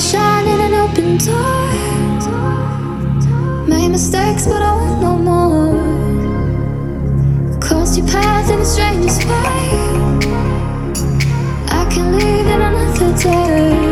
Shine in an open door. Made mistakes, but I want no more. Crossed your path in a stranger's way. I can leave in another day.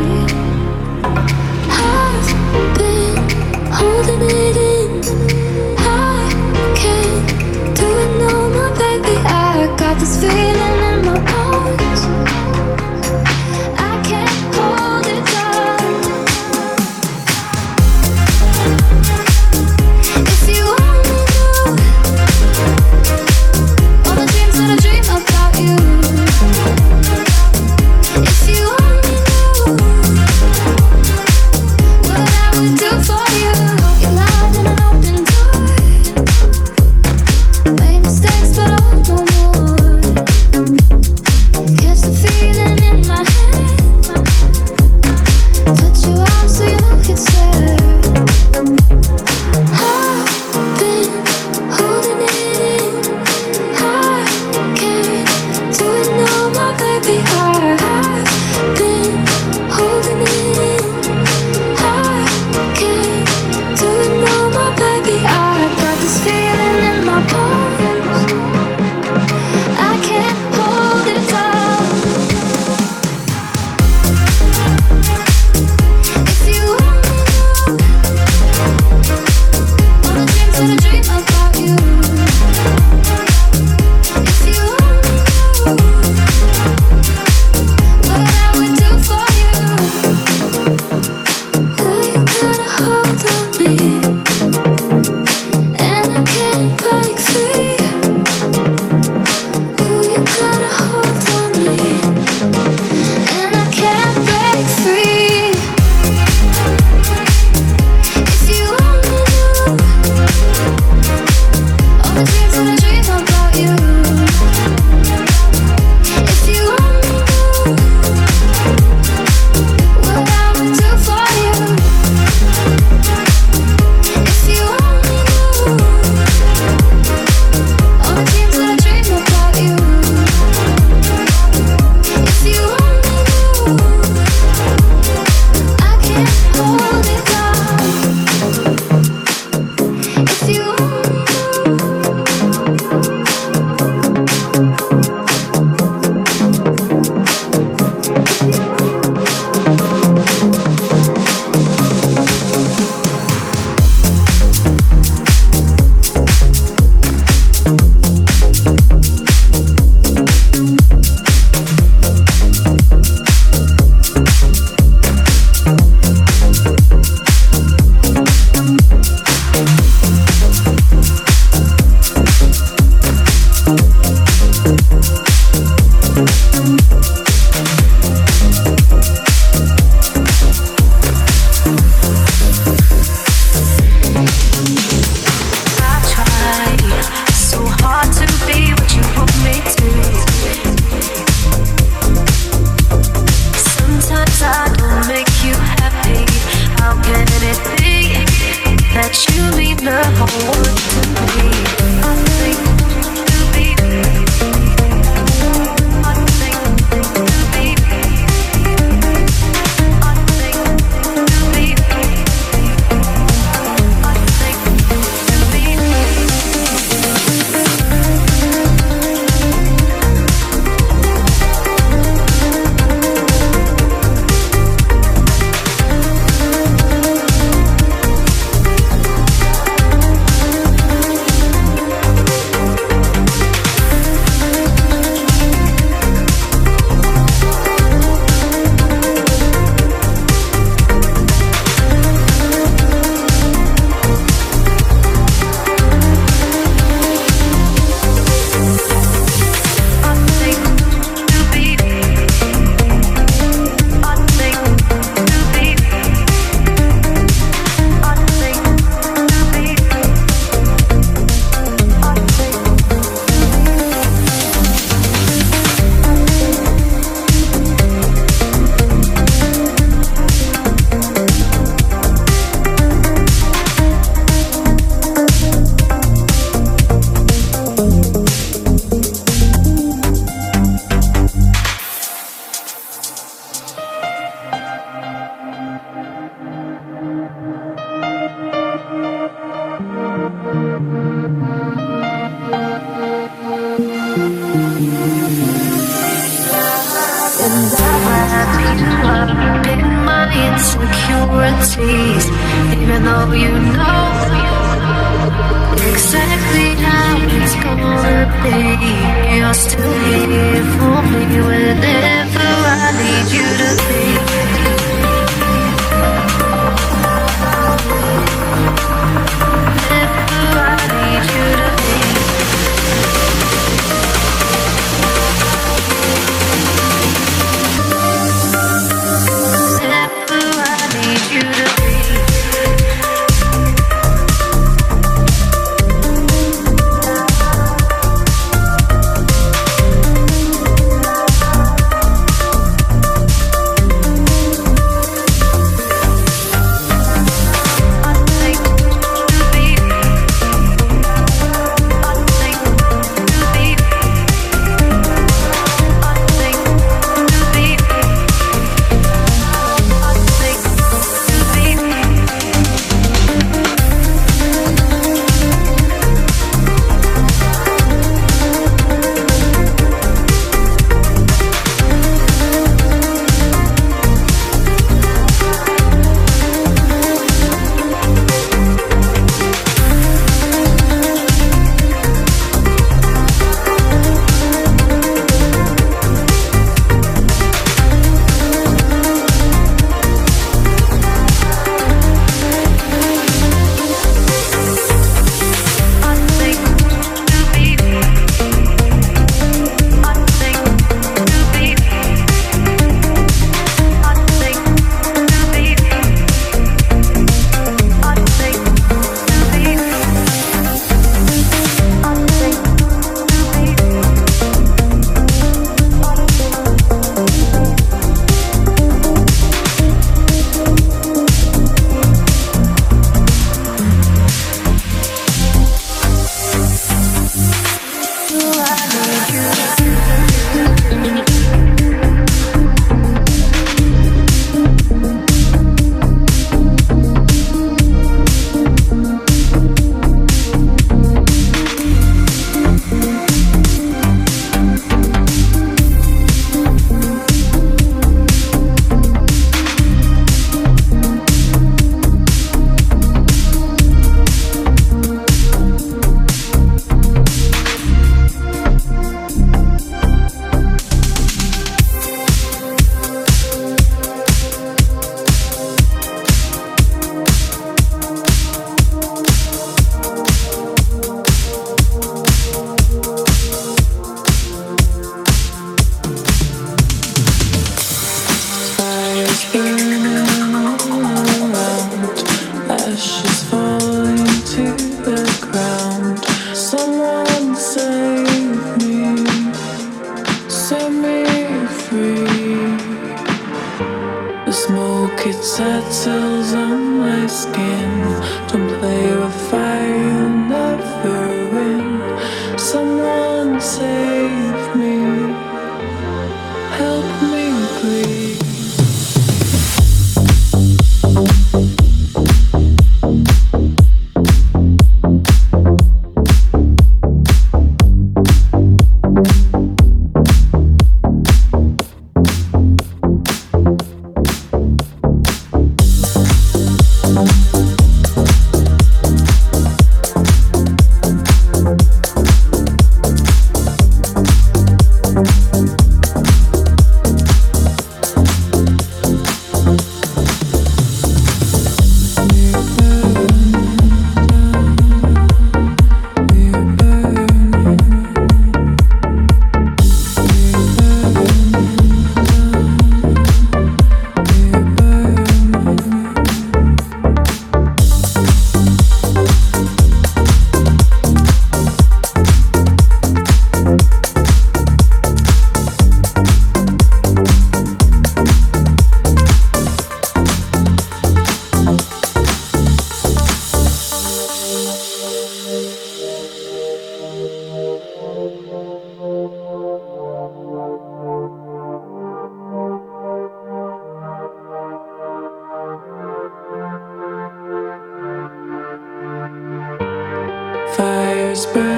whisper.